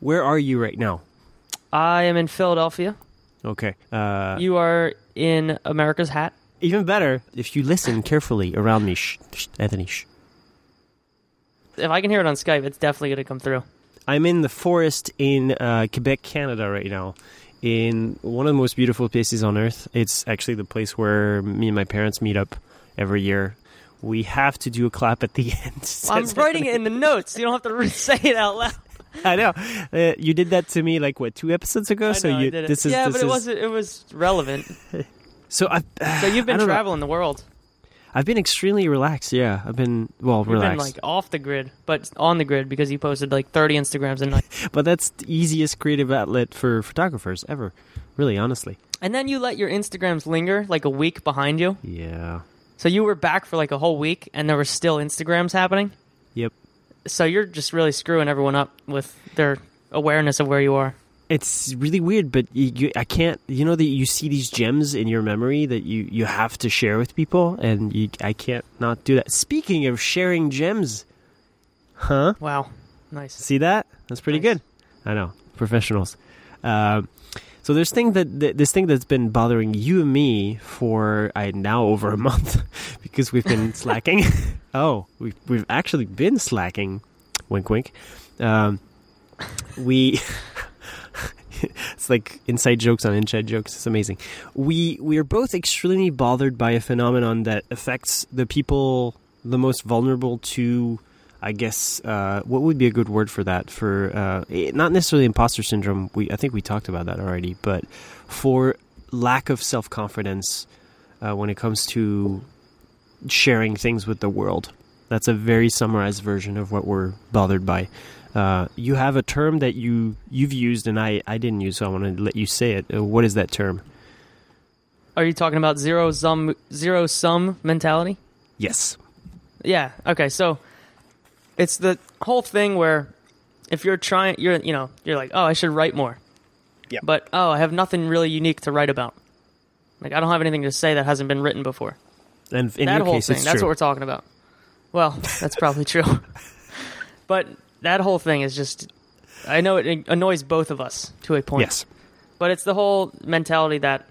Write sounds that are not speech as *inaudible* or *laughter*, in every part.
Where are you right now? I am in Philadelphia. Okay. Uh, You are in America's Hat. even better if you listen carefully around me, shh, shh, Anthony. Shh. If I can hear it on Skype, it's definitely going to come through. I'm in the forest in uh, Quebec, Canada, right now. In one of the most beautiful places on earth. It's actually the place where me and my parents meet up every year. We have to do a clap at the *laughs* end. I'm writing it in the notes. You don't have to *laughs* say it out loud. *laughs* I know. Uh, you did that to me like what two episodes ago. So know, I you did this is yeah, this but it is- wasn't. It was relevant. *laughs* So I. So you've been don't know. traveling the world. I've been extremely relaxed. Yeah, I've been well You've relaxed. been like off the grid, but on the grid because you posted like 30 Instagrams a night. *laughs* but that's the easiest creative outlet for photographers ever. Really, honestly. And then you let your Instagrams linger like a week behind you. Yeah. So you were back for like a whole week and there were still Instagrams happening. So you're just really screwing everyone up with their awareness of where you are. It's really weird, but you, you, I can't. You know that you see these gems in your memory that you, you have to share with people, and you, I can't not do that. Speaking of sharing gems, huh? Wow. Nice. See that? That's pretty Nice. good. I know, professionals. Um, so there's thing that th- this thing that's been bothering you and me for I now over a month *laughs* because we've been slacking. *laughs* oh, we've we've actually been slacking. Wink, wink. Um, we. *laughs* it's like inside jokes on inside jokes. It's amazing. We we are both extremely bothered by a phenomenon that affects the people the most vulnerable to I guess uh, what would be a good word for that? For uh, not necessarily imposter syndrome. We I think we talked about that already, but for lack of self confidence uh, when it comes to sharing things with the world. That's a very summarized version of what we're bothered by. Uh, you have a term that you you've used and I, I didn't use, so I want to let you say it. Uh, what is that term? Are you talking about zero sum zero sum mentality? Yes. Yeah. Okay. So it's the whole thing where if you're trying, you're you know you're like, oh, I should write more. Yeah. But oh, I have nothing really unique to write about. Like I don't have anything to say that hasn't been written before. And in that your whole case, thing. That's true. what we're talking about. Well, that's probably true. *laughs* but that whole thing is just. I know it annoys both of us to a point. yes. But it's the whole mentality that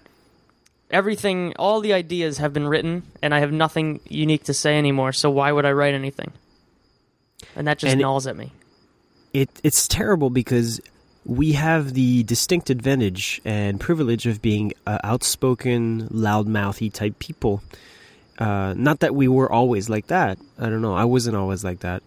everything, all the ideas have been written, and I have nothing unique to say anymore. So why would I write anything? And that just And gnaws at me. it it's terrible because we have the distinct advantage and privilege of being uh, outspoken, loudmouthy type people. Uh, not that we were always like that. I don't know. I wasn't always like that.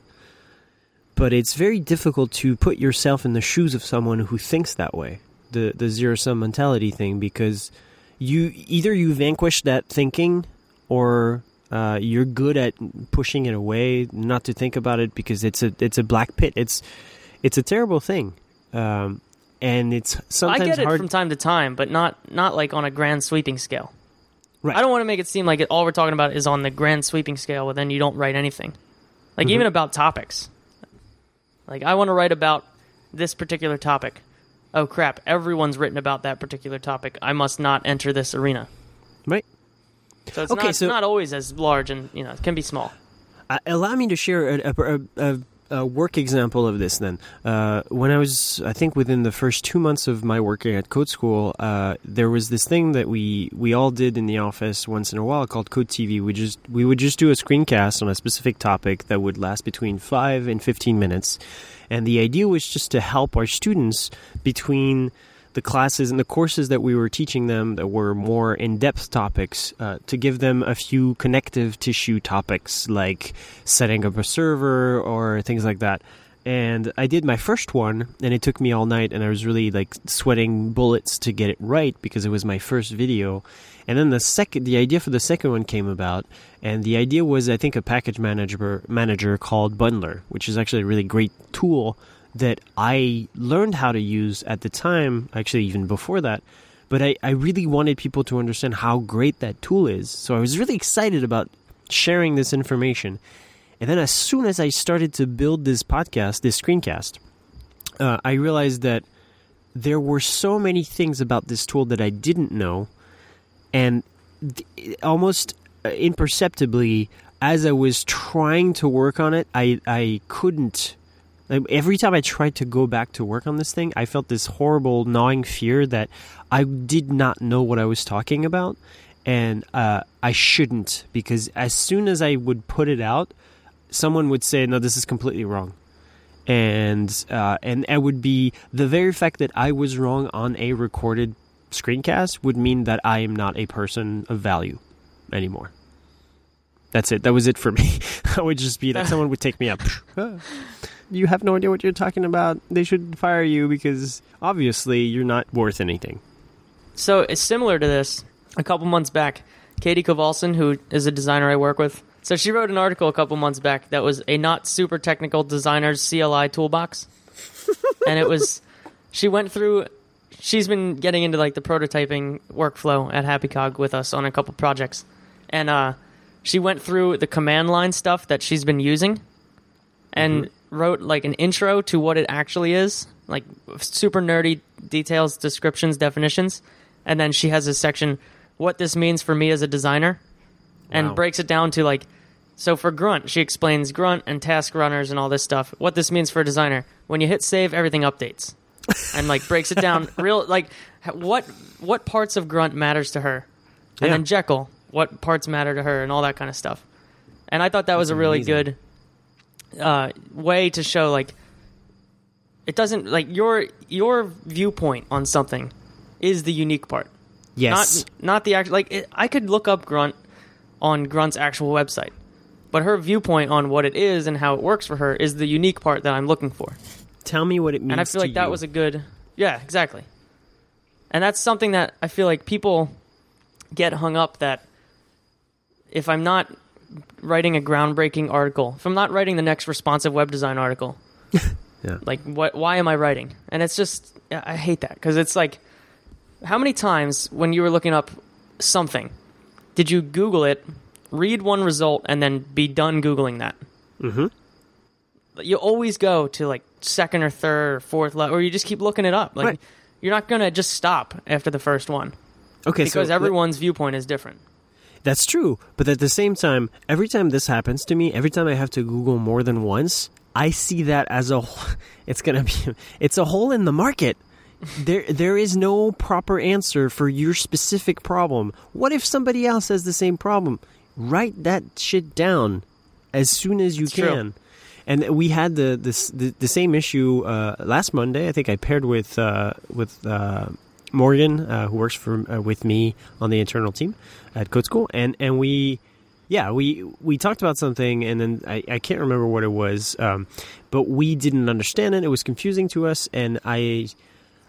But it's very difficult to put yourself in the shoes of someone who thinks that way. The the zero sum mentality thing because you either you vanquish that thinking or uh, you're good at pushing it away, not to think about it because it's a it's a black pit. It's it's a terrible thing, um, and it's sometimes I get it hard. from time to time, but not not like on a grand sweeping scale. Right. I don't want to make it seem like it, all we're talking about is on the grand sweeping scale, but then you don't write anything. Like Mm-hmm. even about topics. Like I want to write about this particular topic. Oh crap! Everyone's written about that particular topic. I must not enter this arena. right. So it's Okay, not, so- not always as large, and you know it can be small. Uh, allow me to share a, a, a, a work example of this then. Uh, when I was, I think within the first two months of my working at Code School, uh, there was this thing that we, we all did in the office once in a while called Code TV. We just we would just do a screencast on a specific topic that would last between five and fifteen minutes, and the idea was just to help our students between the classes and the courses that we were teaching them that were more in-depth topics uh, to give them a few connective tissue topics like setting up a server or things like that. And i did my first one and it took me all night and i was really like sweating bullets to get it right because it was my first video. And then the second the idea for the second one came about and the idea was i think a package manager manager called bundler which is actually a really great tool that I learned how to use at the time, actually, even before that. But I, I really wanted people to understand how great that tool is. So I was really excited about sharing this information. And then as soon as I started to build this podcast, this screencast, uh, I realized that there were so many things about this tool that I didn't know. And th- almost uh, imperceptibly, as I was trying to work on it, I, I couldn't every time I tried to go back to work on this thing, I felt this horrible gnawing fear that I did not know what I was talking about, and uh, I shouldn't because as soon as I would put it out, someone would say, "No, this is completely wrong." And uh, and it would be the very fact that I was wrong on a recorded screencast would mean that I am not a person of value anymore. That's it. That was it for me. *laughs* I would just be that someone would take me up. *laughs* *laughs* you have no idea what you're talking about. They should fire you because obviously you're not worth anything. So it's similar to this. A couple months back, Katie Kovalcin, who is a designer I work with, so she wrote an article a couple months back that was a not super technical designer's CLI toolbox, *laughs* and it was she went through. She's been getting into like the prototyping workflow at HappyCog with us on a couple projects, and uh, she went through the command line stuff that she's been using, and wrote like an intro to what it actually is, like super nerdy details, descriptions, definitions, and then she has a section what this means for me as a designer, and Wow. breaks it down to like. So for Grunt, she explains Grunt and task runners and all this stuff. What this means for a designer: when you hit save, everything updates, *laughs* and like breaks it down real like what what parts of Grunt matters to her, and Yeah. then Jekyll, what parts matter to her, and all that kind of stuff. And I thought that was a really amazing. good uh, way to show like it doesn't like your your viewpoint on something is the unique part. Yes. Not not the actual like it, I could look up Grunt on Grunt's actual website, but her viewpoint on what it is and how it works for her is the unique part that I'm looking for. Tell me what it means. And I feel like to that was a good yeah exactly. And that's something that I feel like people get hung up that if I'm not writing a groundbreaking article, if I'm not writing the next responsive web design article, *laughs* Yeah. like what? Why am I writing? And it's just I hate that because it's like, how many times when you were looking up something, did you Google it, read one result, and then be done googling that? Mm-hmm. You always go to like second or third or fourth level, or you just keep looking it up. Like Right. you're not gonna just stop after the first one Okay, because so everyone's viewpoint is different. That's true, but at the same time, every time this happens to me, every time I have to Google more than once, I see that as a *laughs* it's going to be *laughs* it's a hole in the market. There there is no proper answer for your specific problem. What if somebody else has the same problem? Write that shit down as soon as you It's true. can. And we had the this the, the same issue uh, last Monday. I think I paired with uh, with uh, Morgan, uh, who works for uh, with me on the internal team at Code School, and and we, yeah, we we talked about something, and then I, I can't remember what it was, um, but we didn't understand it. It was confusing to us, and I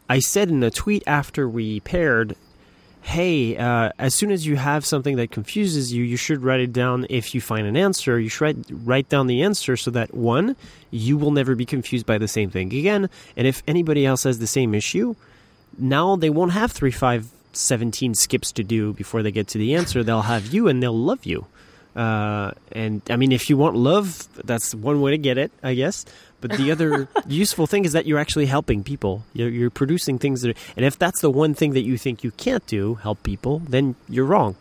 I said in a tweet after we paired. Hey, uh, as soon as you have something that confuses you, you should write it down. If you find an answer, you should write, write down the answer so that one, you will never be confused by the same thing again. And if anybody else has the same issue, now they won't have three, five, 17 skips to do before they get to the answer. They'll have you and they'll love you. Uh, and I mean, if you want love, that's one way to get it, I guess. But the other *laughs* useful thing is that you're actually helping people. You're, you're producing things that, are, and if that's the one thing that you think you can't do, help people, then you're wrong.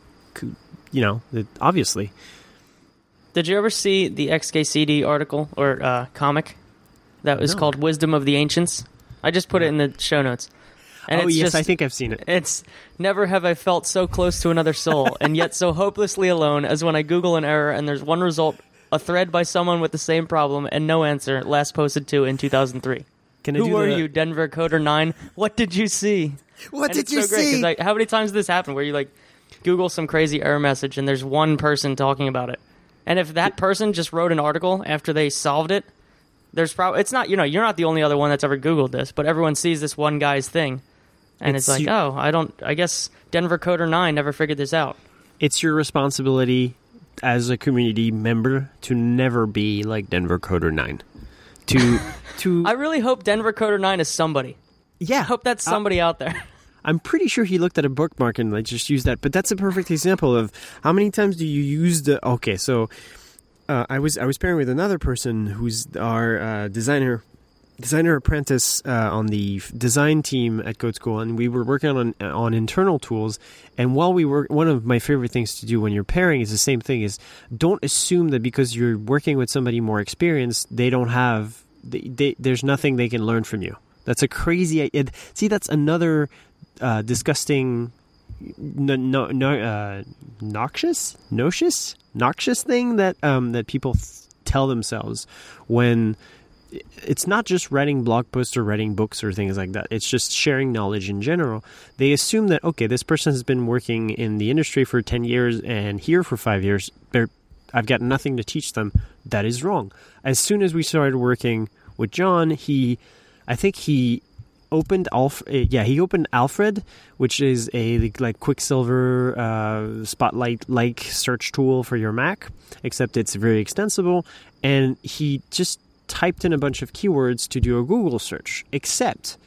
You know, obviously. Did you ever see the XKCD article or uh, comic that was No. called "Wisdom of the Ancients"? I just put it in the show notes. And oh yes, just, I think I've seen it. It's never have I felt so close to another soul *laughs* and yet so hopelessly alone as when I Google an error and there's one result, a thread by someone with the same problem and no answer, last posted to in 2003. Can I Who were the- you, Denver Coder 9? What did you see? What And did it's you so see? like, how many times does this happen where you like Google some crazy error message and there's one person talking about it? And if that person just wrote an article after they solved it, there's probably it's not you know you're not the only other one that's ever Googled this, but everyone sees this one guy's thing, and it's, It's like oh I don't I guess Denver Coder Nine never figured this out. it's your responsibility as a community member to never be like Denver Coder Nine. To *laughs* to I really hope Denver Coder Nine is somebody. yeah, I hope that's somebody out there. *laughs* I'm pretty sure he looked at a bookmark and like just used that. But that's a perfect example of how many times do you use the. Okay, so uh, I was I was pairing with another person who's our uh, designer designer apprentice uh, on the design team at Code School, and we were working on on internal tools. And while we were, one of my favorite things to do when you're pairing is the same thing: is don't assume that because you're working with somebody more experienced, they don't have they, they, there's nothing they can learn from you. That's a crazy. It, see, that's another uh, disgusting, no, no, no, uh, noxious, noxious, noxious thing that um, that people th- tell themselves when it's not just writing blog posts or writing books or things like that. It's just sharing knowledge in general. They assume that okay, this person has been working in the industry for ten years and here for five years. I've got nothing to teach them. That is wrong. As soon as we started working with John, he, I think he opened Alf. Uh, yeah, he opened Alfred, which is a like Quicksilver uh, Spotlight like search tool for your Mac, except it's very extensible. And he just typed in a bunch of keywords to do a Google search, except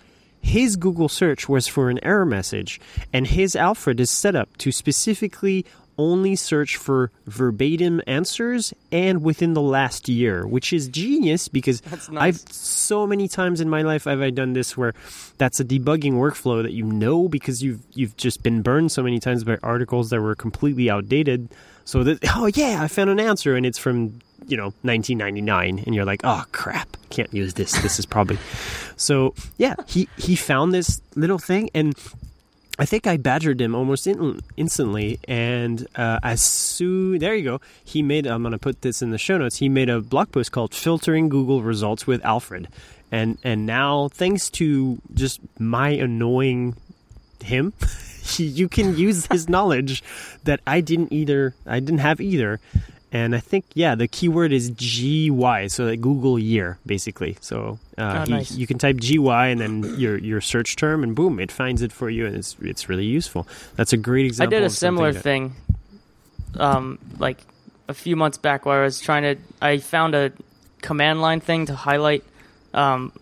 his Google search was for an error message, and his Alfred is set up to specifically only search for verbatim answers and within the last year, which is genius because nice. I've so many times in my life have I've done this where that's a debugging workflow that you know because you've you've just been burned so many times by articles that were completely outdated. So that oh yeah, I found an answer and it's from you know 1999 and you're like oh crap can't use this this is probably *laughs* so yeah he he found this little thing and I think I badgered him almost in, instantly, and uh, as soon there you go, he made. I'm going to put this in the show notes. He made a blog post called "Filtering Google Results with Alfred," and and now thanks to just my annoying him, *laughs* *laughs* you can use his knowledge that I didn't either. I didn't have either, and I think yeah, the keyword is GY, so like Google year basically. So uh, Oh, he, nice. you can type GY and then your your search term, and boom, it finds it for you, and it's it's really useful. That's a great example. I did a similar that- thing, um, like a few months back, where I was trying to. I found a command line thing to highlight um,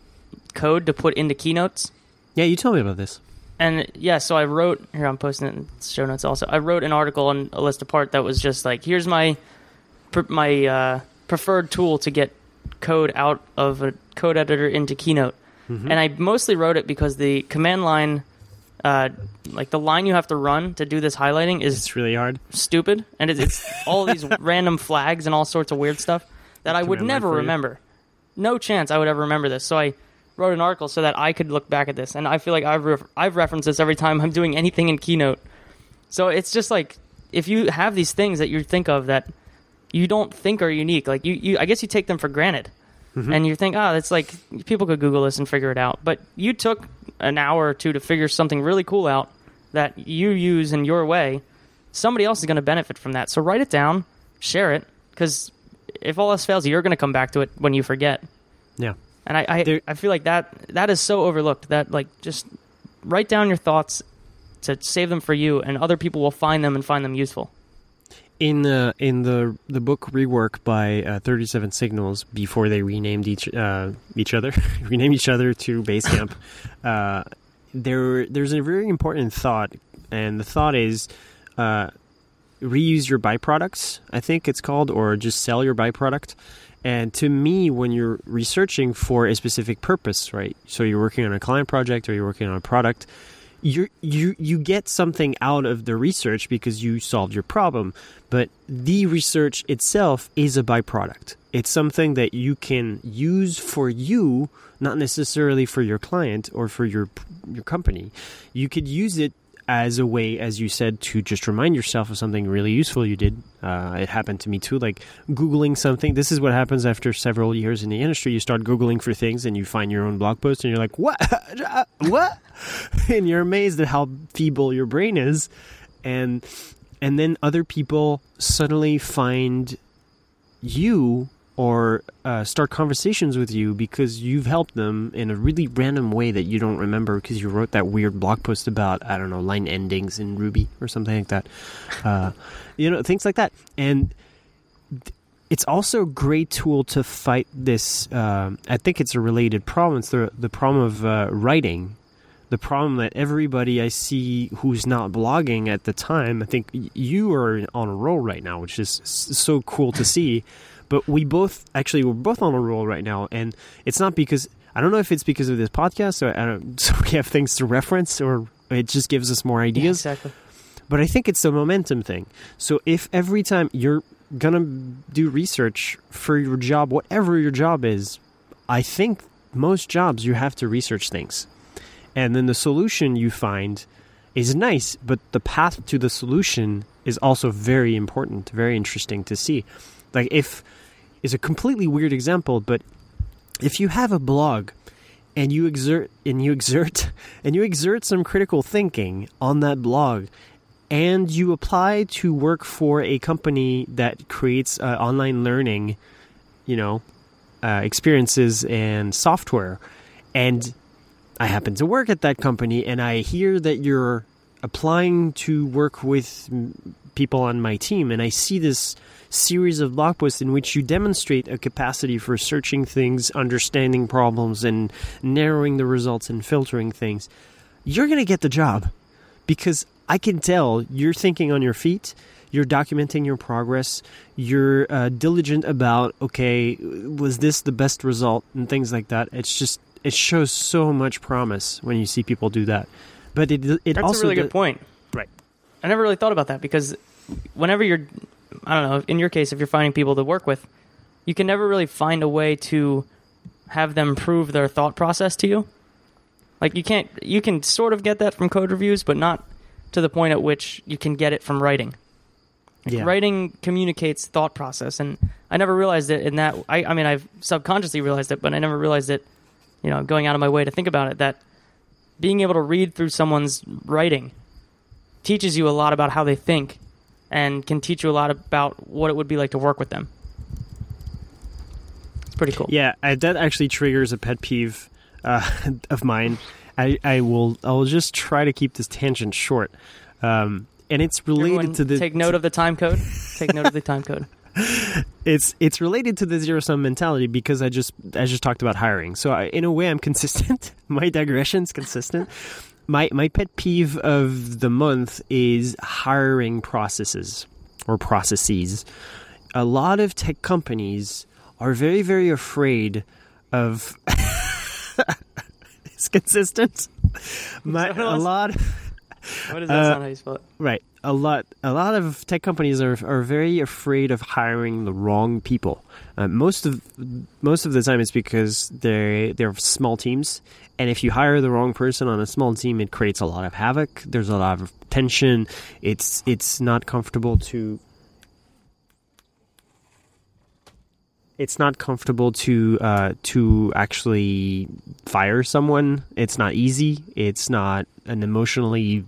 code to put into keynotes. Yeah, you told me about this. And yeah, so I wrote here. I'm posting it in show notes. Also, I wrote an article on a list apart that was just like, here's my my uh, preferred tool to get code out of a code editor into Keynote. And I mostly wrote it because the command line, uh, like the line you have to run to do this highlighting, is It's really hard. stupid, and it's, it's *laughs* all these random flags and all sorts of weird stuff that I would never remember. No chance I would ever remember this. So I wrote an article so that I could look back at this, and I feel like I've ref- I've referenced this every time I'm doing anything in Keynote. So it's just like if you have these things that you think of that you don't think are unique, like you, you I guess you take them for granted. Mm-hmm. And you think, oh, it's like people could Google this and figure it out. But you took an hour or two to figure something really cool out that you use in your way somebody else is going to benefit from that. So write it down, share it, because if all else fails, you're going to come back to it when you forget. Yeah. And I, I, There- I feel like that that is so overlooked. That like just write down your thoughts to save them for you, and other people will find them and find them useful. in the in the the book rework by uh, 37 signals before they renamed each uh, each other *laughs* renamed each other to basecamp *laughs* uh, there there's a very important thought and the thought is uh, reuse your byproducts i think it's called or just sell your byproduct and to me when you're researching for a specific purpose right so you're working on a client project or you're working on a product you you you get something out of the research because you solved your problem. But the research itself is a byproduct. It's something that you can use for you not necessarily for your client or for your your company. You could use it as a way, as you said, to just remind yourself of something really useful you did. Uh, it happened to me too, like Googling something. This is what happens after several years in the industry. You start Googling for things and you find your own blog post and you're like, what? *laughs* what? *laughs* and you're amazed at how feeble your brain is. And, and then other people suddenly find you or uh, start conversations with you because you've helped them in a really random way that you don't remember because you wrote that weird blog post about I don't know line endings in Ruby or something like that. *laughs* Uh, you know things like that, and it's also a great tool to fight this. Um, I think it's a related problem. It's the the problem of uh, writing. The problem that everybody I see who's not blogging at the time, I think you are on a roll right now, which is so cool to see but we both actually we're both on a roll right now and it's not because i don't know if it's because of this podcast or i don't *laughs* so we have things to reference or it just gives us more ideas exactly. but i think it's a momentum thing so if every time you're gonna do research for your job whatever your job is I think most jobs you have to research things. And then the solution you find is nice, but the path to the solution is also very important, very interesting to see. Like if is a completely weird example, but if you have a blog and you exert and you exert *laughs* and you exert some critical thinking on that blog and you apply to work for a company that creates uh, online learning, you know, uh, experiences and software, and I happen to work at that company, and I hear that you're applying to work with people on my team, and I see this series of blog posts in which you demonstrate a capacity for searching things, understanding problems, and narrowing the results and filtering things, you're going to get the job because I can tell you're thinking on your feet. You're documenting your progress. You're uh, diligent about, okay, was this the best result and things like that. It's just, it shows so much promise when you see people do that. But it, it That's also That's a really good point. Right. I never really thought about that because whenever you're, I don't know, in your case, if you're finding people to work with, you can never really find a way to have them prove their thought process to you. Like you can't, you can sort of get that from code reviews, but not to the point at which you can get it from writing. Like, Yeah. Writing communicates thought process, and I never realized it in that. I, I mean, I've subconsciously realized it, but I never realized it. You know, going out of my way to think about it, that being able to read through someone's writing teaches you a lot about how they think and can teach you a lot about what it would be like to work with them. It's pretty cool. Yeah, I, that actually triggers a pet peeve uh, *laughs* of mine. I, I will I will just try to keep this tangent short, um, and it's related Everyone to the take note of the time code. Take note of the time code. *laughs* it's it's related to the zero sum mentality because I just I just talked about hiring. So I, in a way, I'm consistent. *laughs* My digression's consistent. My my pet peeve of the month is hiring processes or processes. A lot of tech companies are very very afraid of. *laughs* it's consistent. My, that what it a lot. *laughs* What is that Uh, sound? How you spell it? Right. A lot a lot of tech companies are are very afraid of hiring the wrong people. Uh, most of most of the time it's because they they're small teams and if you hire the wrong person on a small team it creates a lot of havoc. There's a lot of tension. It's it's not comfortable to it's not comfortable to uh, to actually fire someone. It's not easy. It's not an emotionally,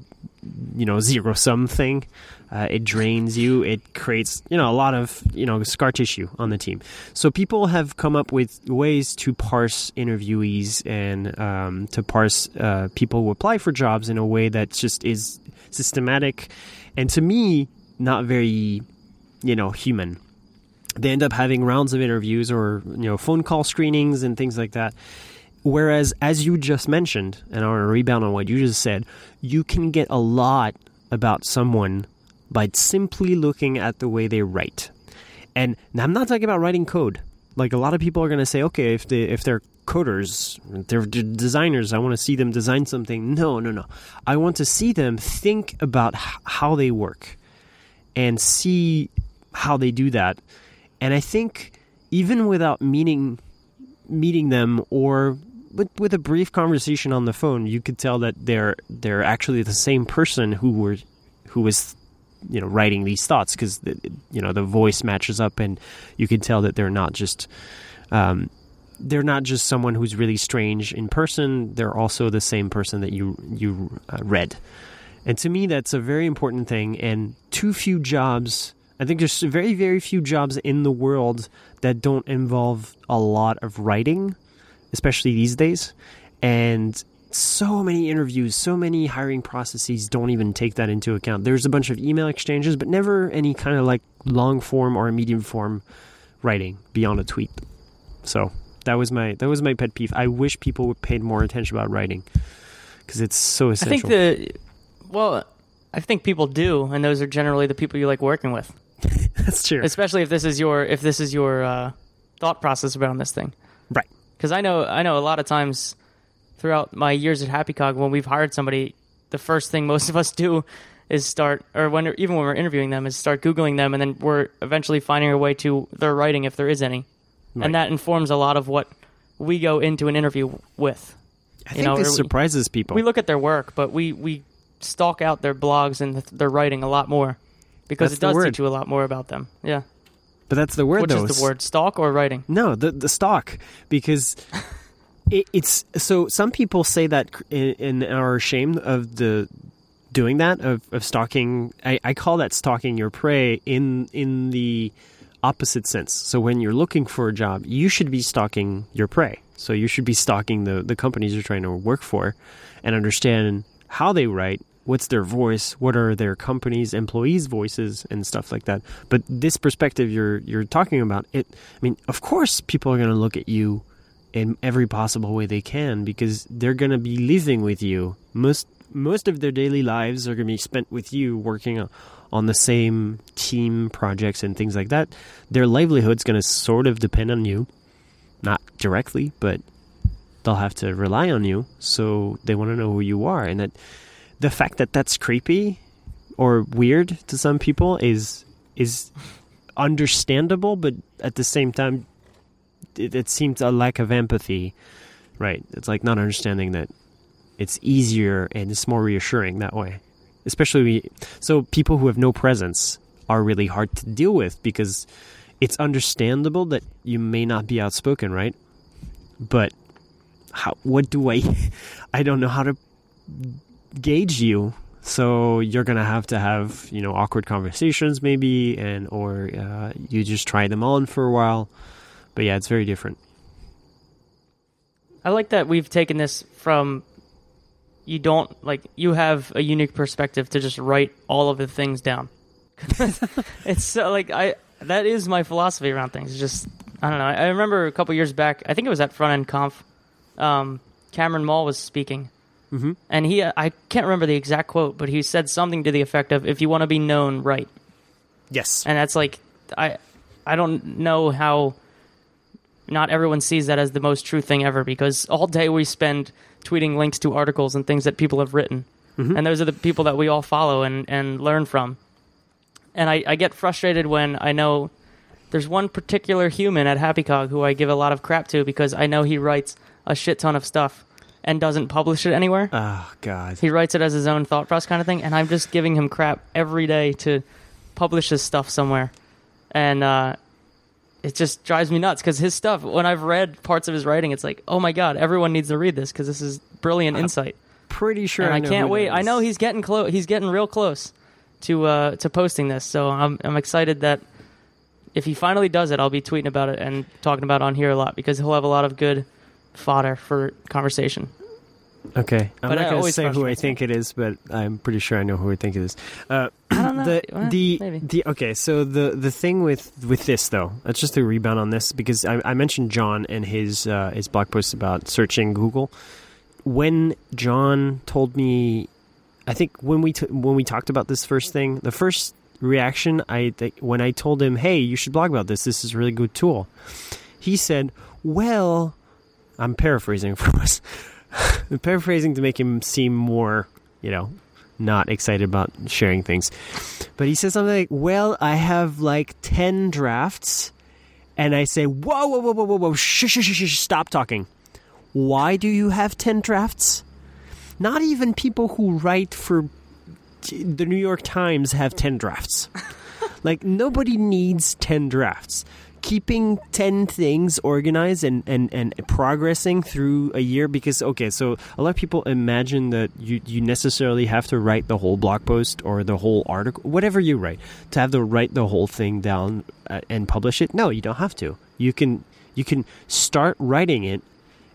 you know, zero sum thing. Uh, it drains you. It creates, you know, a lot of, you know, scar tissue on the team. So people have come up with ways to parse interviewees and um, to parse uh, people who apply for jobs in a way that just is systematic, and to me, not very, you know, human they end up having rounds of interviews or you know phone call screenings and things like that whereas as you just mentioned and i want to rebound on what you just said you can get a lot about someone by simply looking at the way they write. And i'm not talking about writing code. Like a lot of people are going to say okay if they if they're coders they're designers i want to see them design something. No no no. I want to see them think about how they work and see how they do that. And I think even without meeting meeting them or with, with a brief conversation on the phone, you could tell that they're they're actually the same person who were who was you know writing these thoughts because the, you know the voice matches up and you can tell that they're not just um, they're not just someone who's really strange in person. They're also the same person that you you uh, read. And to me, that's a very important thing. And too few jobs. I think there's very, very few jobs in the world that don't involve a lot of writing, especially these days. And so many interviews, so many hiring processes don't even take that into account. There's a bunch of email exchanges, but never any kind of like long form or medium form writing beyond a tweet. So that was my that was my pet peeve. I wish people would paid more attention about writing because it's so I essential. think the well, I think people do, and those are generally the people you like working with, *laughs* that's true. especially if this is your if this is your uh, thought process around this thing. Right. Because I know I know a lot of times throughout my years at HappyCog, when we've hired somebody, the first thing most of us do is start, or when even when we're interviewing them, is start googling them, and then we're eventually finding our way to their writing if there is any, Right. and that informs a lot of what we go into an interview with. I You think know, this we- surprises people. We look at their work, but we we stalk out their blogs and th- their writing a lot more because That's it does teach you a lot more about them. Yeah. but that's the word, Which though. is the word? Stalk or writing? No, the the stalk, because *laughs* it, it's so some people say that in are ashamed of the doing that of, of stalking. I, I call that stalking your prey in in the opposite sense. So when you're looking for a job, you should be stalking your prey. So you should be stalking the the companies you're trying to work for, and understand how they write. What's their voice? What are their companies' employees' voices and stuff like that? But this perspective you're you're talking about, it. I mean, of course, people are going to look at you in every possible way they can because they're going to be living with you. Most most of their daily lives are going to be spent with you, working on, the same team projects and things like that. Their livelihood's going to sort of depend on you, not directly, but they'll have to rely on you. So they want to know who you are, and that the fact that that's creepy or weird to some people is is understandable, but at the same time, it, it seems a lack of empathy. Right? It's like not understanding that it's easier and it's more reassuring that way. Especially so people who have no presence are really hard to deal with because it's understandable that you may not be outspoken, right? But how what do I *laughs* I don't know how to gauge you so you're gonna have to have you know awkward conversations maybe and or uh, you just try them on for a while but yeah it's very different I like that we've taken this from you don't like you have a unique perspective to just write all of the things down. *laughs* it's so, like I that is my philosophy around things. It's just I don't know. I, remember a couple years back. I think it was at Front End Conf. Um, Cameron Moll was speaking, Mhm. and he I can't remember the exact quote, but he said something to the effect of, "If you want to be known, write." yes and that's like I I don't know how not everyone sees that as the most true thing ever because all day we spend tweeting links to articles and things that people have written, and those are the people that we all follow and and learn from. And I, I get frustrated when I know there's one particular human at HappyCog who I give a lot of crap to because I know he writes a shit ton of stuff and doesn't publish it anywhere. oh god He writes it as his own thought process kind of thing, and I'm just giving him crap every day to publish his stuff somewhere, and uh, it just drives me nuts because his stuff. When I've read parts of his writing, it's like, oh my god, everyone needs to read this because this is brilliant insight, pretty sure and I, know can't wait. I know he's getting close. He's getting real close to uh, to posting this, so I'm I'm excited that. If he finally does it, I'll be tweeting about it and talking about it on here a lot because he'll have a lot of good fodder for conversation. Okay. I'm But not it gonna say who i think it is but i'm pretty sure i know who i think it is. Uh, I don't know. the Well, the maybe. the okay so the the thing with with this though let's just a rebound on this because i, I mentioned john and his uh, his blog post about searching google. When john told me i think when we t- when we talked about this first thing the first reaction i th- when i told him hey you should blog about this. This is a really good tool he said well i'm paraphrasing for us *laughs* paraphrasing to make him seem more you know not excited about sharing things. But he says something like, "Well, I have like ten drafts," and I say, "Whoa, whoa, whoa, whoa, whoa, whoa! Shh, shh, shh, shh! Stop talking. Why do you have ten drafts? Not even people who write for the New York Times have ten drafts. *laughs* like nobody needs ten drafts." Keeping 10 things organized and, and, and progressing through a year because, okay, so a lot of people imagine that you, you necessarily have to write the whole blog post or the whole article, whatever you write, to have to write the whole thing down uh, and publish it. No, you don't have to. You can you can start writing it,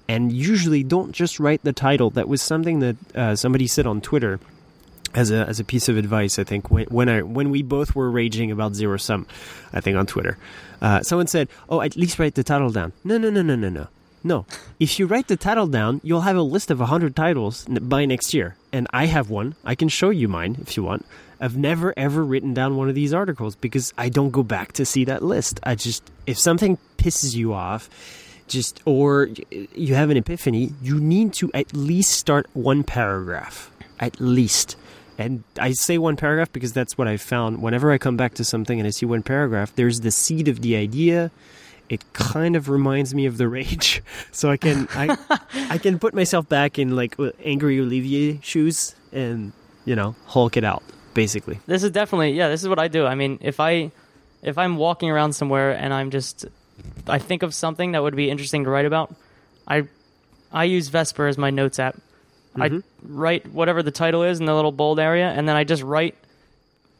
and usually don't just write the title. That was something that uh, somebody said on Twitter as a as a piece of advice. I think when I when we both were raging about zero sum, I think on Twitter, uh, someone said, "Oh, at least write the title down." No, no, no, no, no, no. No, if you write the title down, you'll have a list of 100 titles by next year. And I have one. I can show you mine if you want. I've never ever written down one of these articles because I don't go back to see that list. I just, if something pisses you off, just, or you have an epiphany, you need to at least start one paragraph. At least. And I say one paragraph because that's what I found. Whenever I come back to something and I see one paragraph, there's the seed of the idea it kind of reminds me of the rage. *laughs* So I can I *laughs* I can put myself back in like uh, angry Olivier shoes and you know Hulk it out basically. This is definitely yeah. This is what I do. I mean, if I if I'm walking around somewhere and I'm just I think of something that would be interesting to write about, I I use Vesper as my notes app. Mhm. I write whatever the title is in the little bold area, and then I just write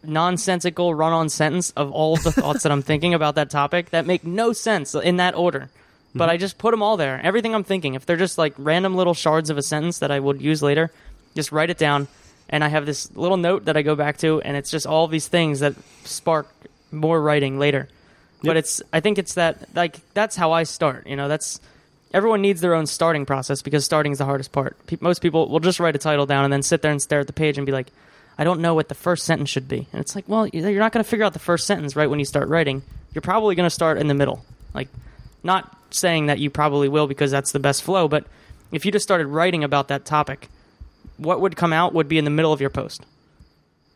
nonsensical run-on sentence of all of the thoughts that I'm thinking about that topic that make no sense in that order. But I just put them all there. Everything I'm thinking, if they're just like random little shards of a sentence that I would use later, just write it down. And I have this little note that I go back to, and it's just all these things that spark more writing later. But it's, I think it's that, like, that's how I start. You know, that's, everyone needs their own starting process because starting is the hardest part. Pe- most people will just write a title down and then sit there and stare at the page and be like, I don't know what the first sentence should be. And it's like, well, you're not going to figure out the first sentence right when you start writing. You're probably going to start in the middle. Like, not saying that you probably will because that's the best flow, but if you just started writing about that topic, what would come out would be in the middle of your post.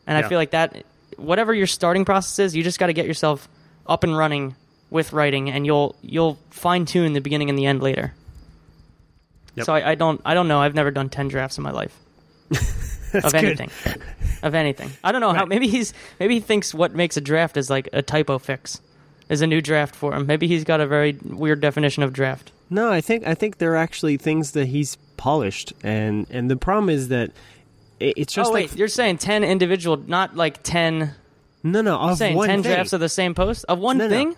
And I feel like that, whatever your starting process is, you just got to get yourself up and running with writing, and you'll you'll fine tune the beginning and the end later. Yep. So I, I don't I don't know. I've never done ten drafts in my life *laughs* of anything. Of anything. I don't know how. Maybe he's maybe he thinks what makes a draft is like a typo fix, is a new draft for him. Maybe he's got a very weird definition of draft. No, I think I think they're actually things that he's polished, and and the problem is that it, it's just oh like wait, you're saying ten individual, not like ten. no, no, of saying ten thing. drafts of the same post of one no. thing. no,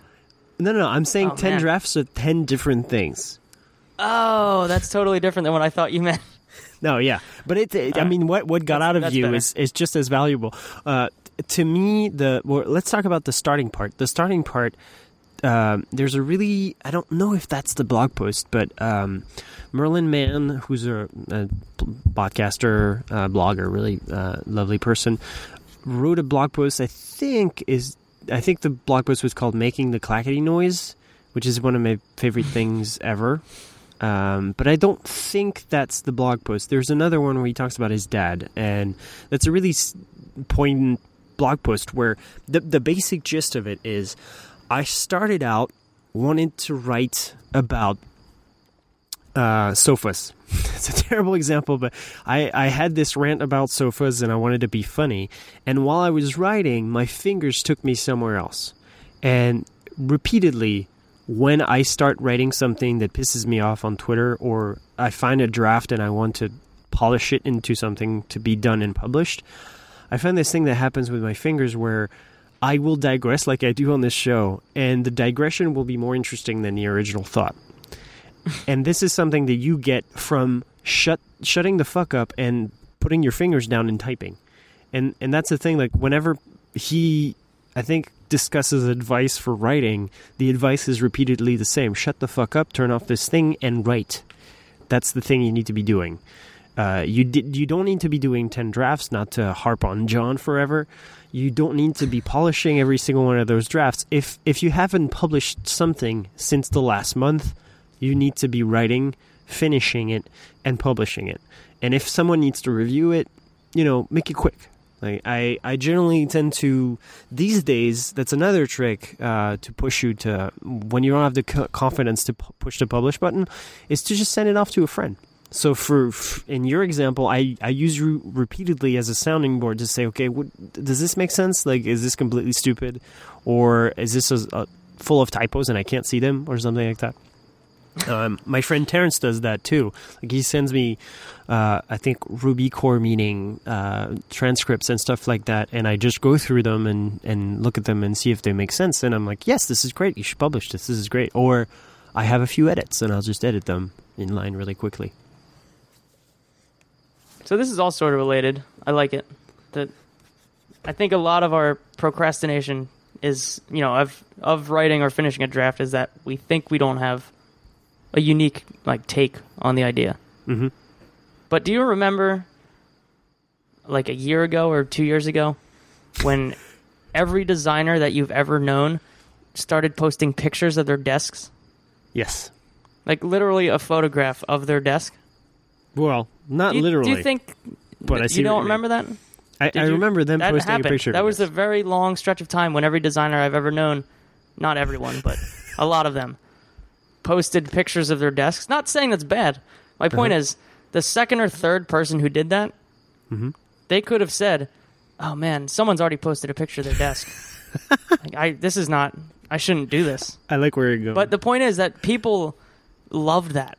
no, no, no. I'm saying ten man. drafts of ten different things. Oh, that's totally different than what I thought you meant. No, yeah, but it. it I mean, what what got That's- out of you better. is is just as valuable. Uh, to me, the well, let's talk about the starting part. The starting part. Um, there's a really I don't know if that's the blog post, but um, Merlin Mann, who's a, a podcaster, uh, blogger, really uh, lovely person, wrote a blog post. I think is I think the blog post was called "Making the Clackety Noise," which is one of my favorite things ever. Um, but I don't think that's the blog post. There's another one where he talks about his dad, and that's a really poignant blog post where the the basic gist of it is, I started out wanting to write about uh, sofas. *laughs* it's a terrible example, but I, I had this rant about sofas and I wanted to be funny. And while I was writing, my fingers took me somewhere else. And repeatedly, when I start writing something that pisses me off on Twitter or I find a draft and I want to polish it into something to be done and published, I find this thing that happens with my fingers where I will digress like I do on this show, and the digression will be more interesting than the original thought. And this is something that you get from shut shutting the fuck up and putting your fingers down and typing. And and that's the thing like whenever he I think discusses advice for writing, the advice is repeatedly the same. Shut the fuck up, turn off this thing and write. That's the thing you need to be doing. Uh, you did, you don't need to be doing 10 drafts not to harp on John forever. You don't need to be polishing every single one of those drafts. If if you haven't published something since the last month, you need to be writing, finishing it, and publishing it. And if someone needs to review it, you know, make it quick. Like I, I generally tend to these days. That's another trick uh, to push you to when you don't have the confidence to pu- push the publish button, is to just send it off to a friend. So for in your example, I I use repeatedly as a sounding board to say, okay, what, does this make sense? Like, is this completely stupid, or is this a, a, full of typos and I can't see them, or something like that? Um, my friend Terrence does that too. Like he sends me, uh, I think Ruby core meaning uh, transcripts and stuff like that, and I just go through them and and look at them and see if they make sense. And I'm like, yes, this is great. You should publish this. This is great. Or I have a few edits and I'll just edit them in line really quickly. So this is all sort of related. I like it. That I think a lot of our procrastination is, you know, of of writing or finishing a draft is that we think we don't have a unique like take on the idea. Mm-hmm. But do you remember like a year ago or 2 years ago when every designer that you've ever known started posting pictures of their desks? Yes. Like literally a photograph of their desk? Well, not you, literally. Do you think but I see you don't remember that? I, I you- remember them posting happened. a picture. That was this. a very long stretch of time when every designer I've ever known, not everyone, but a lot of them, posted pictures of their desks. Not saying that's bad. My point Uh-huh. is, the second or third person who did that, Mm-hmm. they could have said, "Oh man, someone's already posted a picture of their desk. *laughs* like, I this is not. I shouldn't do this." I like where you're going. But the point is that people loved that.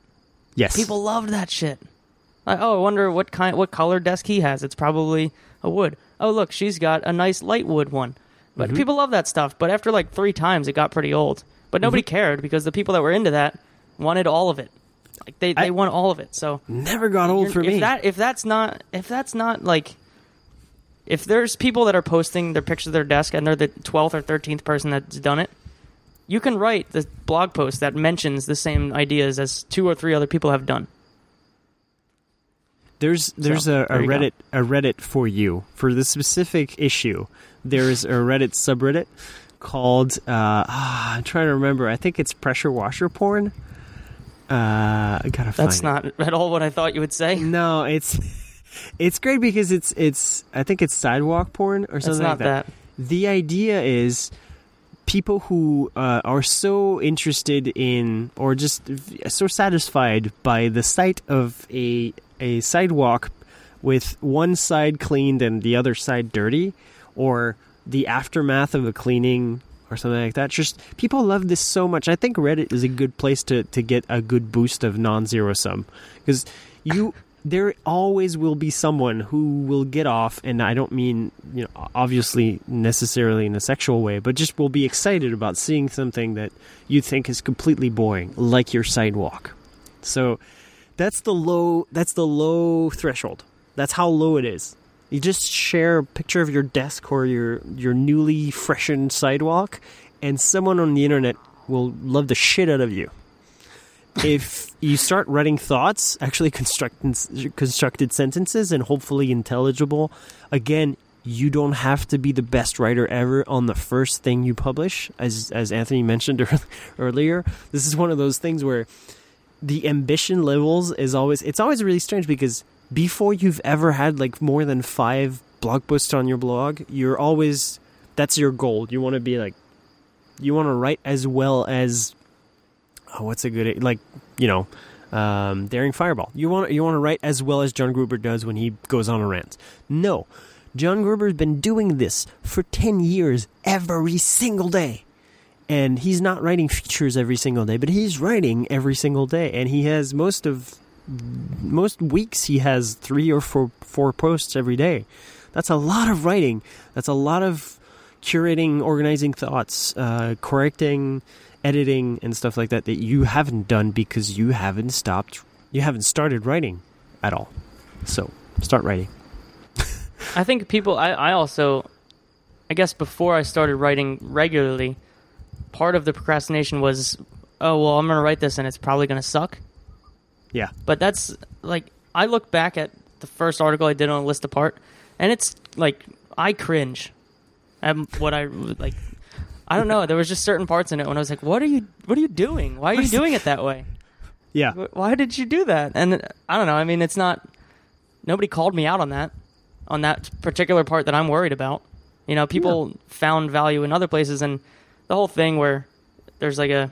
yes, People loved that shit. Like, oh, I wonder what kind, what color desk he has. It's probably a wood. Oh, look, she's got a nice light wood one. But Mm-hmm. people love that stuff. But after like three times, it got pretty old. But nobody Mm-hmm. cared because the people that were into that wanted all of it. Like they, they I- want all of it. So never got old for if me. that if that's not if that's not like if there's people that are posting their pictures of their desk and they're the 12th or 13th person that's done it you can write the blog post that mentions the same ideas as two or three other people have done There's there's So, a, a there you go. Reddit a Reddit for you for the specific issue. There's a Reddit subreddit called uh, ah, I'm trying to remember. I think it's pressure washer porn. Uh, I gotta that's it. not at all what i thought you would say No, it's it's great because it's it's I think it's sidewalk porn or something like that. that The idea is people who uh, are so interested in or just so satisfied by the sight of a a sidewalk with one side cleaned and the other side dirty or the aftermath of a cleaning or something like that. Just people love this so much. I think reddit is a good place to, to get a good boost of non-zero sum. Because you *laughs* there always will be someone who will get off and i don't mean you know obviously necessarily in a sexual way but just will be excited about seeing something that you think is completely boring like your sidewalk. So that's the low that's the low threshold. That's how low it is you just share a picture of your desk or your your newly freshened sidewalk and someone on the internet will love the shit out of you if you start writing thoughts, actually constructed constructed sentences, and hopefully intelligible, again, you don't have to be the best writer ever on the first thing you publish. As as Anthony mentioned *laughs* earlier, this is one of those things where the ambition levels is always it's always really strange because before you've ever had like more than five blog posts on your blog, you're always that's your goal. You want to be like you want to write as well as oh, what's a good like you know um, daring fireball. You want you want to write as well as john gruber does when he goes on a rant. No. John gruber's been doing this for 10 years every single day. And he's not writing features every single day but he's writing every single day. And he has most of most weeks he has three or four four posts every day that's a lot of writing that's a lot of curating organizing thoughts uh, correcting editing and stuff like that that you haven't done because you haven't stopped you haven't started writing at all so start writing *laughs* I think people. I, I also, I guess before I started writing regularly, part of the procrastination was, oh well, I'm gonna write this and it's probably gonna suck. Yeah But that's like I look back at the first article I did on list apart, and it's like I cringe at what I like. I don't know. There was just certain parts in it when I was like, "What are you? What are you doing? Why are you doing it that way? *laughs* yeah Why did you do that?" And uh, I don't know. I mean, it's not. Nobody called me out on that, on that particular part that I'm worried about. You know, people found value in other places, and the whole thing where there's like a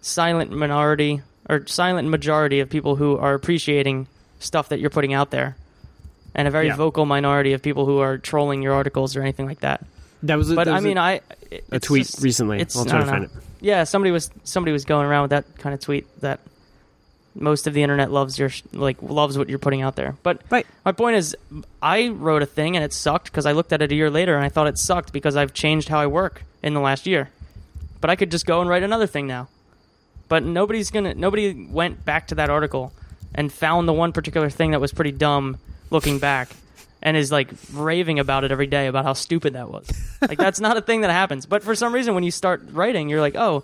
silent minority or silent majority of people who are appreciating stuff that you're putting out there, and a very Yeah. vocal minority of people who are trolling your articles or anything like that. that was a, But that I mean, a, I a tweet just- recently i'll try to find know. it Yeah, somebody was somebody was going around with that kind of tweet that most of the internet loves your like loves what you're putting out there. But Right. my point is, I wrote a thing and it sucked because I looked at it a year later and I thought it sucked because I've changed how I work in the last year. But I could just go and write another thing now. But nobody's gonna. Nobody went back to that article and found the one particular thing that was pretty dumb looking back. And is like raving about it every day about how stupid that was. *laughs* Like that's not a thing that happens. But for some reason, when you start writing, you're like, oh,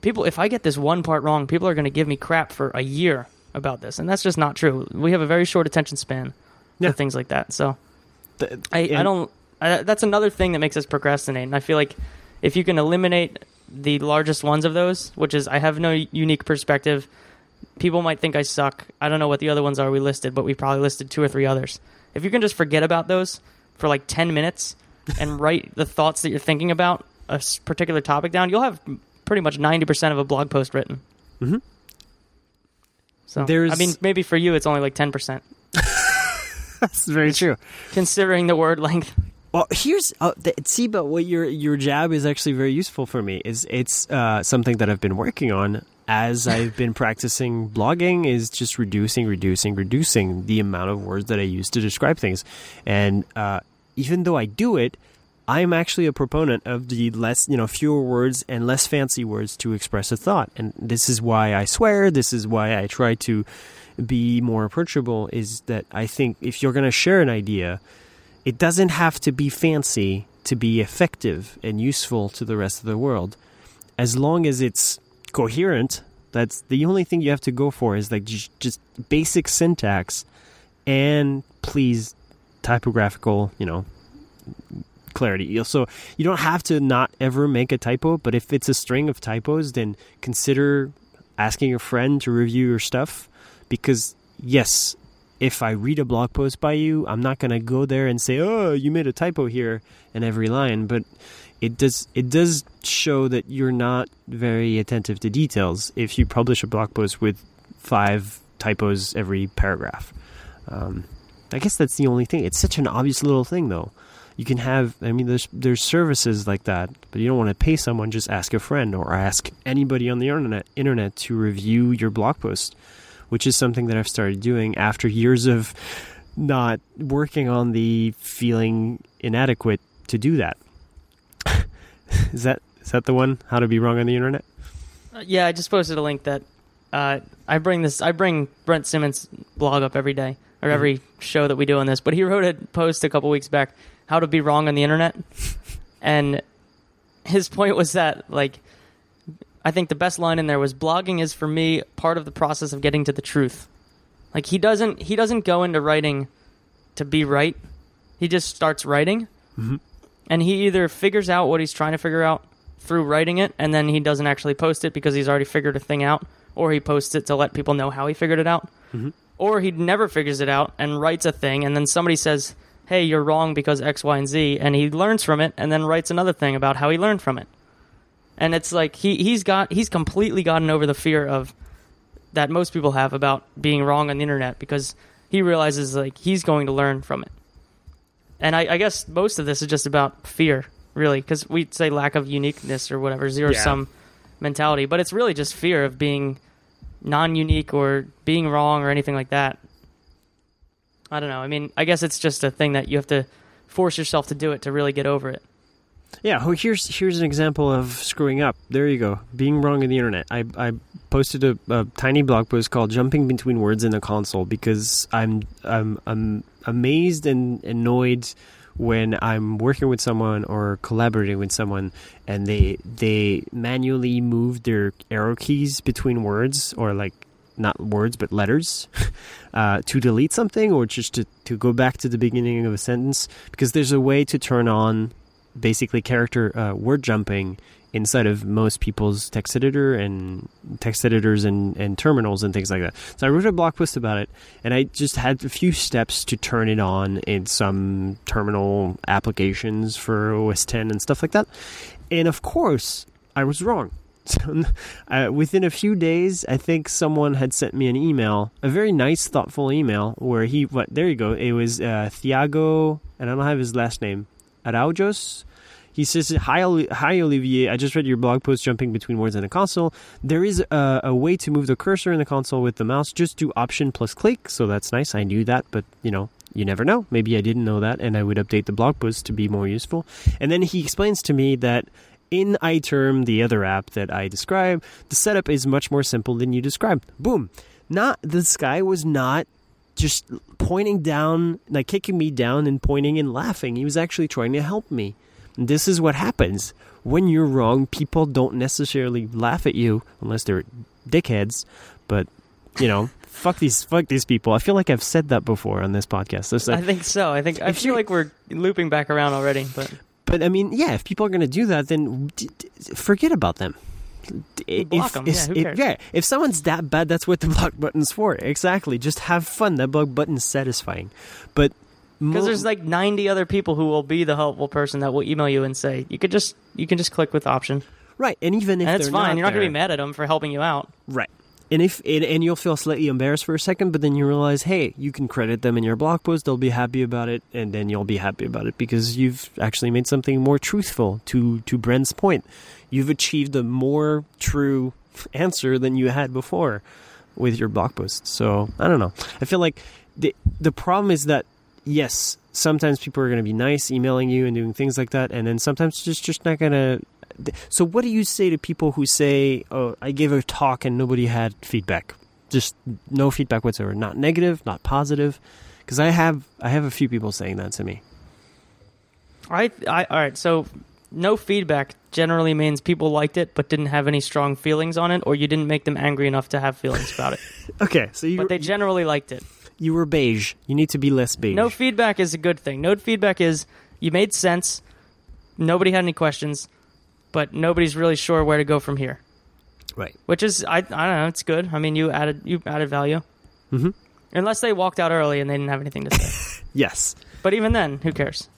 people. If I get this one part wrong, people are going to give me crap for a year about this, and that's just not true. We have a very short attention span Yeah. for things like that. So The- I, I don't. I, that's another thing that makes us procrastinate. And I feel like if you can eliminate the largest ones of those, which is I have no unique perspective, people might think I suck. I don't know what the other ones are we listed, but we probably listed two or three others. If you can just forget about those for like 10 minutes *laughs* and write the thoughts that you're thinking about a particular topic down, you'll have pretty much 90% of a blog post written. Mhm. So There's- I mean, maybe for you it's only like ten percent, *laughs* That's very true. considering the word length. Well, here's uh, th- see, but what your your jab is actually very useful for me. Is it's uh, something that I've been working on as *laughs* I've been practicing blogging. Is just reducing, reducing, reducing the amount of words that I use to describe things. And uh, even though I do it, I'm actually a proponent of the less, you know, fewer words and less fancy words to express a thought. And this is why I swear. This is why I try to be more approachable. Is that I think if you're going to share an idea it doesn't have to be fancy to be effective and useful to the rest of the world. As long as it's coherent, that's the only thing you have to go for is like just basic syntax and please typographical, you know, clarity. So you don't have to not ever make a typo, but if it's a string of typos, then consider asking a friend to review your stuff because yes, if I read a blog post by you, I'm not going to go there and say, "Oh, you made a typo here" in every line, but it does it does show that you're not very attentive to details if you publish a blog post with five typos every paragraph. Um, I guess that's the only thing. It's such an obvious little thing, though. You can have, I mean, there's there's services like that, but you don't want to pay someone. Just ask a friend or ask anybody on the internet internet to review your blog post which is something that I've started doing after years of not working on the feeling inadequate to do that. *laughs* is that is that the one? How to be wrong on the internet? Uh, yeah, I just posted a link that uh, I bring this. I bring Brent Simmons' blog up every day or Mm-hmm. every show that we do on this. But he wrote a post a couple weeks back, "How to be wrong on the internet," *laughs* and his point was that like I think the best line in there was blogging is for me part of the process of getting to the truth. Like he doesn't he doesn't go into writing to be right. He just starts writing. Mhm. And he either figures out what he's trying to figure out through writing it and then he doesn't actually post it because he's already figured a thing out or he posts it to let people know how he figured it out. Mhm. Or he never figures it out and writes a thing and then somebody says, "Hey, you're wrong because X, Y, and Z," and he learns from it and then writes another thing about how he learned from it and it's like he he's got he's completely gotten over the fear of that most people have about being wrong on the internet because he realizes like he's going to learn from it. And i, I guess most of this is just about fear really because we say lack of uniqueness or whatever zero Yeah. sum mentality. But it's really just fear of being non-unique or being wrong or anything like that. I don't know. I mean i guess it's just a thing that you have to force yourself to do it to really get over it Yeah, well, here's here's an example of screwing up. There you go, being wrong on the internet. I I posted a, a tiny blog post called "Jumping Between Words in a Console" because I'm I'm I'm amazed and annoyed when I'm working with someone or collaborating with someone and they they manually move their arrow keys between words or like not words but letters *laughs* uh, to delete something or just to, to go back to the beginning of a sentence because there's a way to turn on basically character uh, word jumping inside of most people's text editor and text editors and, and terminals and things like that. So I wrote a blog post about it and I just had a few steps to turn it on in some terminal applications for OS 10 and stuff like that. And of course, I was wrong. *laughs* So, uh, within a few days, I think someone had sent me an email, a very nice, thoughtful email, where he, what, there you go. It was uh, Thiago, and I don't have his last name, Araujos. He says, hi, hi, Olivier. I just read your blog post jumping between words in the console. There is a, a way to move the cursor in the console with the mouse. Just do Option plus click. So that's nice. I knew that, but you know, you never know. Maybe I didn't know that, and I would update the blog post to be more useful. And then he explains to me that in iTerm, the other app that I describe, the setup is much more simple than you described. Boom. Not this guy was not just pointing down, like kicking me down and pointing and laughing. He was actually trying to help me. And this is what happens when you're wrong. People don't necessarily laugh at you unless they're dickheads. But you know, *laughs* fuck these, fuck these people. I feel like I've said that before on this podcast. Like, I think so. I think I feel like we're looping back around already, but But I mean, yeah, if people are going to do that, then d- d- forget about them. D- Block 'em, yeah, if, yeah, if someone's that bad, that's what the block button's for. Exactly. Just have fun. That block button's satisfying. But because mo- there's like 90 other people who will be the helpful person that will email you and say you could just you can just click with option. right. And even if and it's fine. not You're not going to be mad at them for helping you out. Right. And if and, and you'll feel slightly embarrassed for a second, but then you realize, hey, you can credit them in your blog post. They'll be happy about it, and then you'll be happy about it because you've actually made something more truthful. To to Brent's point, you've achieved a more true answer than you had before with your blog post. So I don't know. I feel like the the problem is that yes, sometimes people are going to be nice, emailing you and doing things like that, and then sometimes just just not going to. So what do you say to people who say, "Oh, I gave a talk and nobody had feedback, just no feedback whatsoever, not negative, not positive"? Because I have I have a few people saying that to me. I, I all right. So no feedback generally means people liked it but didn't have any strong feelings on it, or you didn't make them angry enough to have feelings about it. *laughs* Okay, so you But they generally liked it. you were beige. You need to be less beige. No feedback is a good thing. No feedback is you made sense. Nobody had any questions, but nobody's really sure where to go from here. right. Which is I I don't know. It's good. I mean, you added you added value. Mhm. Unless they walked out early and they didn't have anything to say. *laughs* Yes. but even then, who cares?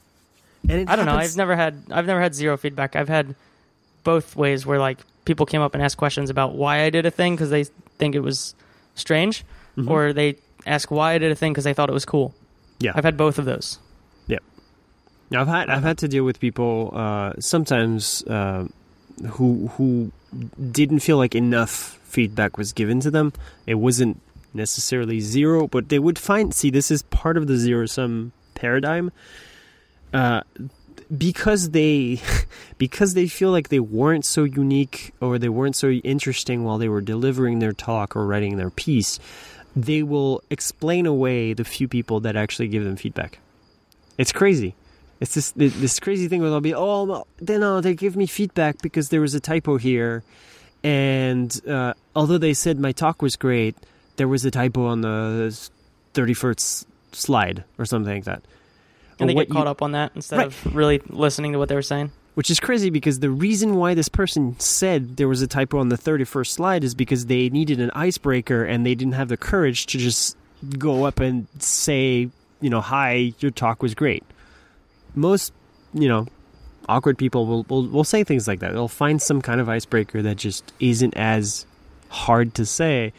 I don't know. I've never had I've never had zero feedback. I've had both ways where like people came up and asked questions about why I did a thing because they think it was strange, Mhm. or they ask why I did a thing because they thought it was cool. Yeah. I've had both of those. I've had I've had to deal with people uh, sometimes uh, who who didn't feel like enough feedback was given to them. It wasn't necessarily zero, but they would find. See, this is part of the zero sum paradigm. Uh, because they *laughs* because they feel like they weren't so unique or they weren't so interesting while they were delivering their talk or writing their piece, they will explain away the few people that actually give them feedback. It's crazy. It's this this crazy thing where they'll be, oh, they no, they give me feedback because there was a typo here, and uh, although they said my talk was great, there was a typo on the thirty first slide or something like that. And they Or get caught you- up on that instead Right. of really listening to what they were saying. Which is crazy because the reason why this person said there was a typo on the 31st slide is because they needed an icebreaker and they didn't have the courage to just go up and say, you know, hi, your talk was great. Most, you know, awkward people will, will, will say things like that. They'll find some kind of icebreaker that just isn't as hard to say.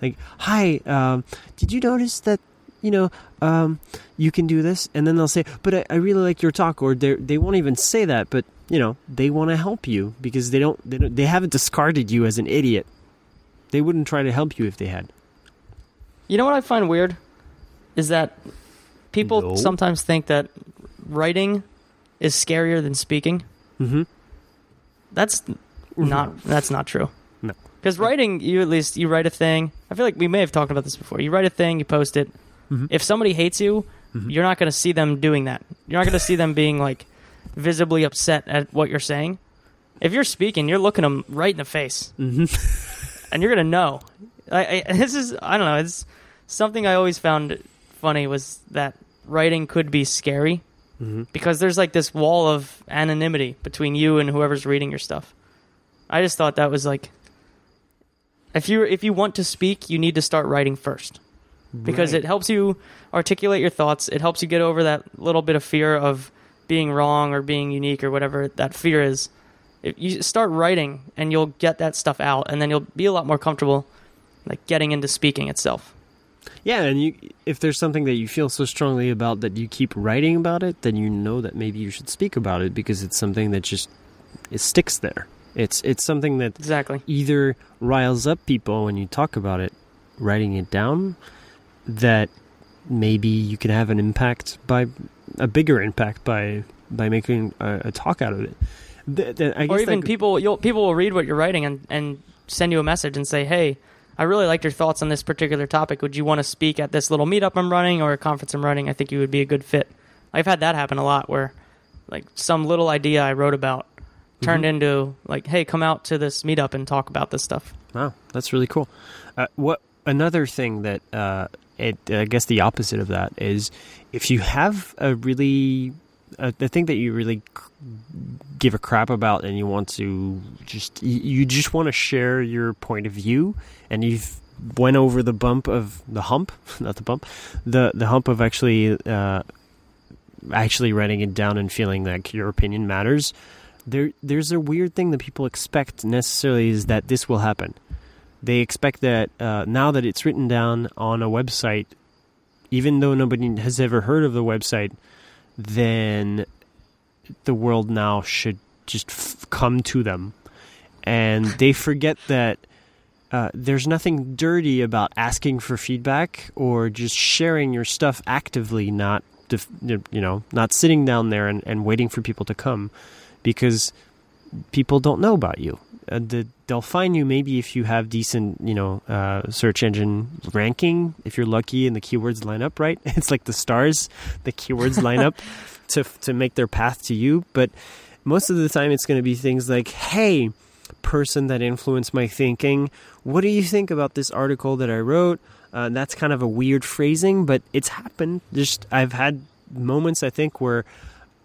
Like, hi, um, did you notice that, you know, um, you can do this? And then they'll say, but I, I really like your talk. Or they they won't even say that, but, you know, they want to help you because they don't, they don't, they haven't discarded you as an idiot. They wouldn't try to help you if they had. You know what I find weird is that people No. sometimes think that writing is scarier than speaking. Mm-hmm. That's not that's not true. No. Because writing, you at least you write a thing. I feel like we may have talked about this before. You write a thing, you post it. Mhm. If somebody hates you, Mhm. you're not going to see them doing that. You're not going to see them being like visibly upset at what you're saying. If you're speaking, you're looking them right in the face, Mm-hmm. *laughs* and you're going to know. I, I, this is I don't know. It's something I always found funny was that writing could be scary Mm-hmm. because there's like this wall of anonymity between you and whoever's reading your stuff. I just thought that was like if you if you want to speak, you need to start writing first because it helps you articulate your thoughts. It helps you get over that little bit of fear of being wrong or being unique or whatever that fear is. If you start writing and you'll get that stuff out and then you'll be a lot more comfortable like getting into speaking itself. Yeah, and you, if there's something that you feel so strongly about that you keep writing about it, then you know that maybe you should speak about it because it's something that just it sticks there. It's it's something that Exactly. either riles up people when you talk about it, writing it down, that maybe you can have an impact by a bigger impact by by making a, a talk out of it. Th- th- I or even that- people you'll people will read what you're writing and, and send you a message and say hey i really liked your thoughts on this particular topic would you want to speak at this little meetup i'm running or a conference i'm running i think you would be a good fit i've had that happen a lot where like some little idea i wrote about turned Mhm. into like hey come out to this meetup and talk about this stuff Wow, that's really cool. Uh, what another thing that uh, it, I guess the opposite of that is if you have a really uh, the thing that you really give a crap about and you want to just you just want to share your point of view and you've went over the bump of the hump *laughs* not the bump the the hump of actually uh, actually writing it down and feeling like your opinion matters there there's a weird thing that people expect necessarily is that this will happen. They expect that uh, now that it's written down on a website, even though nobody has ever heard of the website, then the world now should just f- come to them, and they forget that. Uh, there's nothing dirty about asking for feedback or just sharing your stuff actively, not def- you know, not sitting down there and, and waiting for people to come, because people don't know about you. Uh, the, they'll find you maybe if you have decent, you know, uh, search engine ranking. If you're lucky and the keywords line up right, *laughs* it's like the stars. The keywords *laughs* line up to to make their path to you. But most of the time, it's going to be things like, "Hey, person that influenced my thinking, what do you think about this article that I wrote?" Uh, that's kind of a weird phrasing, but it's happened. Just I've had moments I think where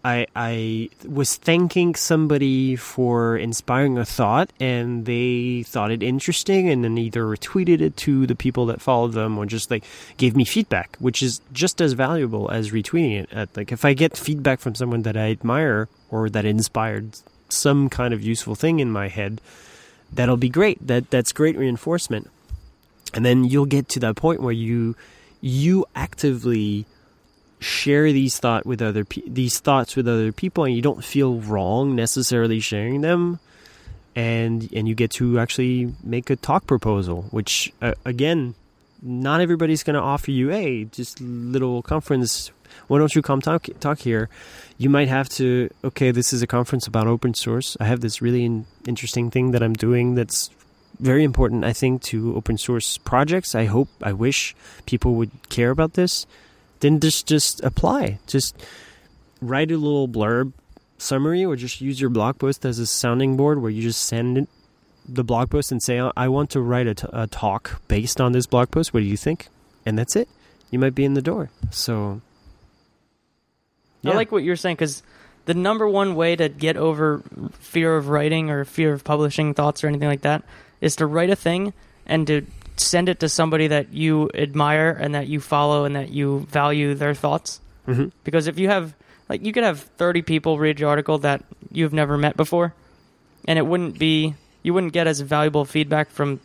I I was thanking somebody for inspiring a thought, and they thought it interesting, and then either retweeted it to the people that followed them, or just like gave me feedback, which is just as valuable as retweeting it. At, like if I get feedback from someone that I admire or that inspired some kind of useful thing in my head, that'll be great. That that's great reinforcement, and then you'll get to that point where you you actively share these thought with other pe- these thoughts with other people and you don't feel wrong necessarily sharing them and and you get to actually make a talk proposal which uh, again not everybody's going to offer you a just little conference why don't you come talk talk here? You might have to okay this is a conference about open source. I have this really in, interesting thing that i'm doing that's very important i think to open source projects. I hope i wish people would care about this. Then just just apply. Just write a little blurb summary, or just use your blog post as a sounding board, where you just send it, the blog post and say, "I want to write a, t- a talk based on this blog post. What do you think?" And that's it. You might be in the door. So, I like what you're saying because the number one way to get over fear of writing or fear of publishing thoughts or anything like that is to write a thing and to send it to somebody that you admire and that you follow and that you value their thoughts. Mhm. Because if you have, like, you could have 30 people read your article that you've never met before, and it wouldn't be, you wouldn't get as valuable feedback from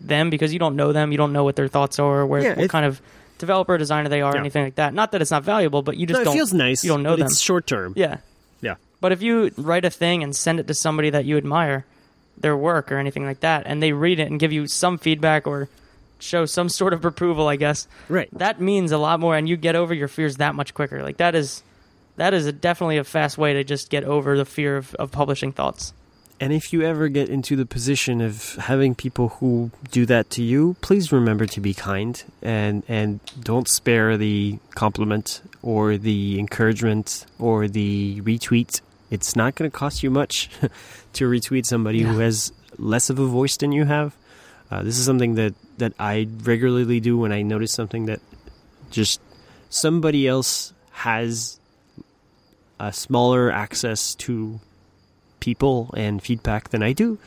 them because you don't know them, you don't know what their thoughts are, or where, Yeah, what kind of developer designer they are, or Yeah. anything like that. Not that it's not valuable, but you just no, it don't. feels nice. you don't know but them. It's short term. Yeah. Yeah. But if you write a thing and send it to somebody that you admire, their work or anything like that, and they read it and give you some feedback or show some *laughs* sort of approval, I guess, Right. that means a lot more, and you get over your fears that much quicker. Like that is, that is a, definitely a fast way to just get over the fear of, of publishing thoughts. And if you ever get into the position of having people who do that to you, please remember to be kind and and don't spare the compliment or the encouragement or the retweet. It's not going to cost you much *laughs* to retweet somebody who has less of a voice than you have. Uh, this is something that that I regularly do when I notice something that just somebody else has a smaller access to people and feedback than I do.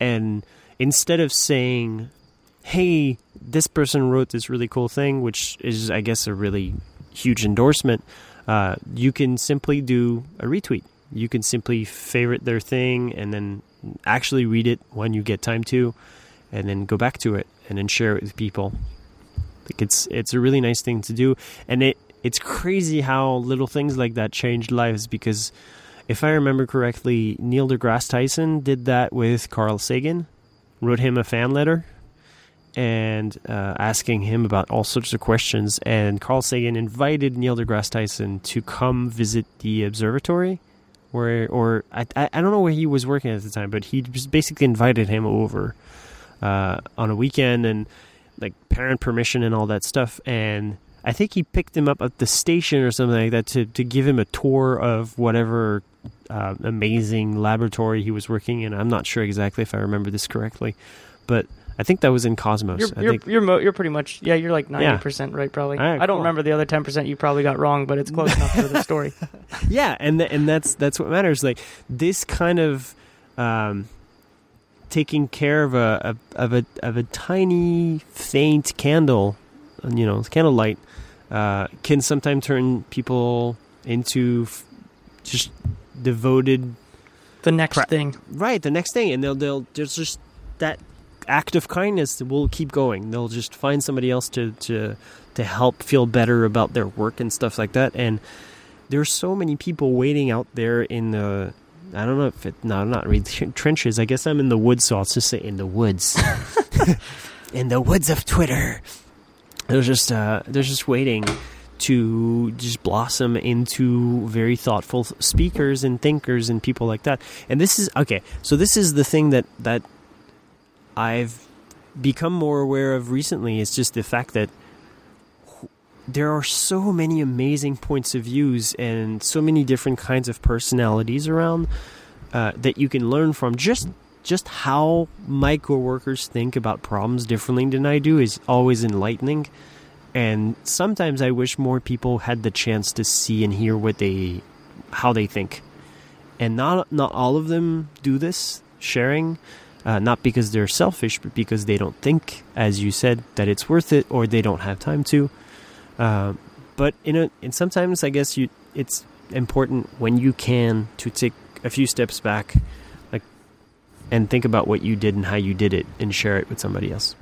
And instead of saying, hey, this person wrote this really cool thing, which is, I guess, a really huge endorsement, uh, you can simply do a retweet. You can simply favorite their thing and then actually read it when you get time to, and then go back to it and then share it with people. Like it's it's a really nice thing to do, and it it's crazy how little things like that changed lives because if I remember correctly, Neil deGrasse Tyson did that with Carl Sagan, wrote him a fan letter, and uh, asking him about all sorts of questions. And Carl Sagan invited Neil deGrasse Tyson to come visit the observatory, where or I I don't know where he was working at the time, but he basically invited him over uh, on a weekend and like parent permission and all that stuff. And I think he picked him up at the station or something like that to, to give him a tour of whatever uh, amazing laboratory he was working in. I'm not sure exactly if I remember this correctly, but I think that was in Cosmos. You're I you're think you're, mo- you're pretty much yeah you're like ninety percent right probably. Right, I don't cool. remember the other ten percent you probably got wrong, but it's close enough for the story. *laughs* yeah, and th- and that's that's what matters. Like this kind of um, taking care of a, a of a of a tiny faint candle, you know, candlelight, uh, can sometimes turn people into f- just devoted The next Pra- thing. right the next thing and they'll they'll there's just that act of kindness that will keep going. They'll just find somebody else to to to help feel better about their work and stuff like that and there's so many people waiting out there in the I don't know if it no not really trenches. I guess I'm in the woods so I'll just say in the woods. *laughs* *laughs* In the woods of Twitter they're just uh they're just waiting to just blossom into very thoughtful speakers and thinkers and people like that. And this is okay. So this is the thing that that I've become more aware of recently. It's just the fact that there are so many amazing points of views and so many different kinds of personalities around uh, that you can learn from. Just just how my coworkers think about problems differently than I do is always enlightening and sometimes I wish more people had the chance to see and hear what they how they think. And not not all of them do this sharing, uh, not because they're selfish, but because they don't think, as you said, that it's worth it, or they don't have time to. Uh, but in a, and sometimes I guess you it's important when you can to take a few steps back, and think about what you did and how you did it, and share it with somebody else.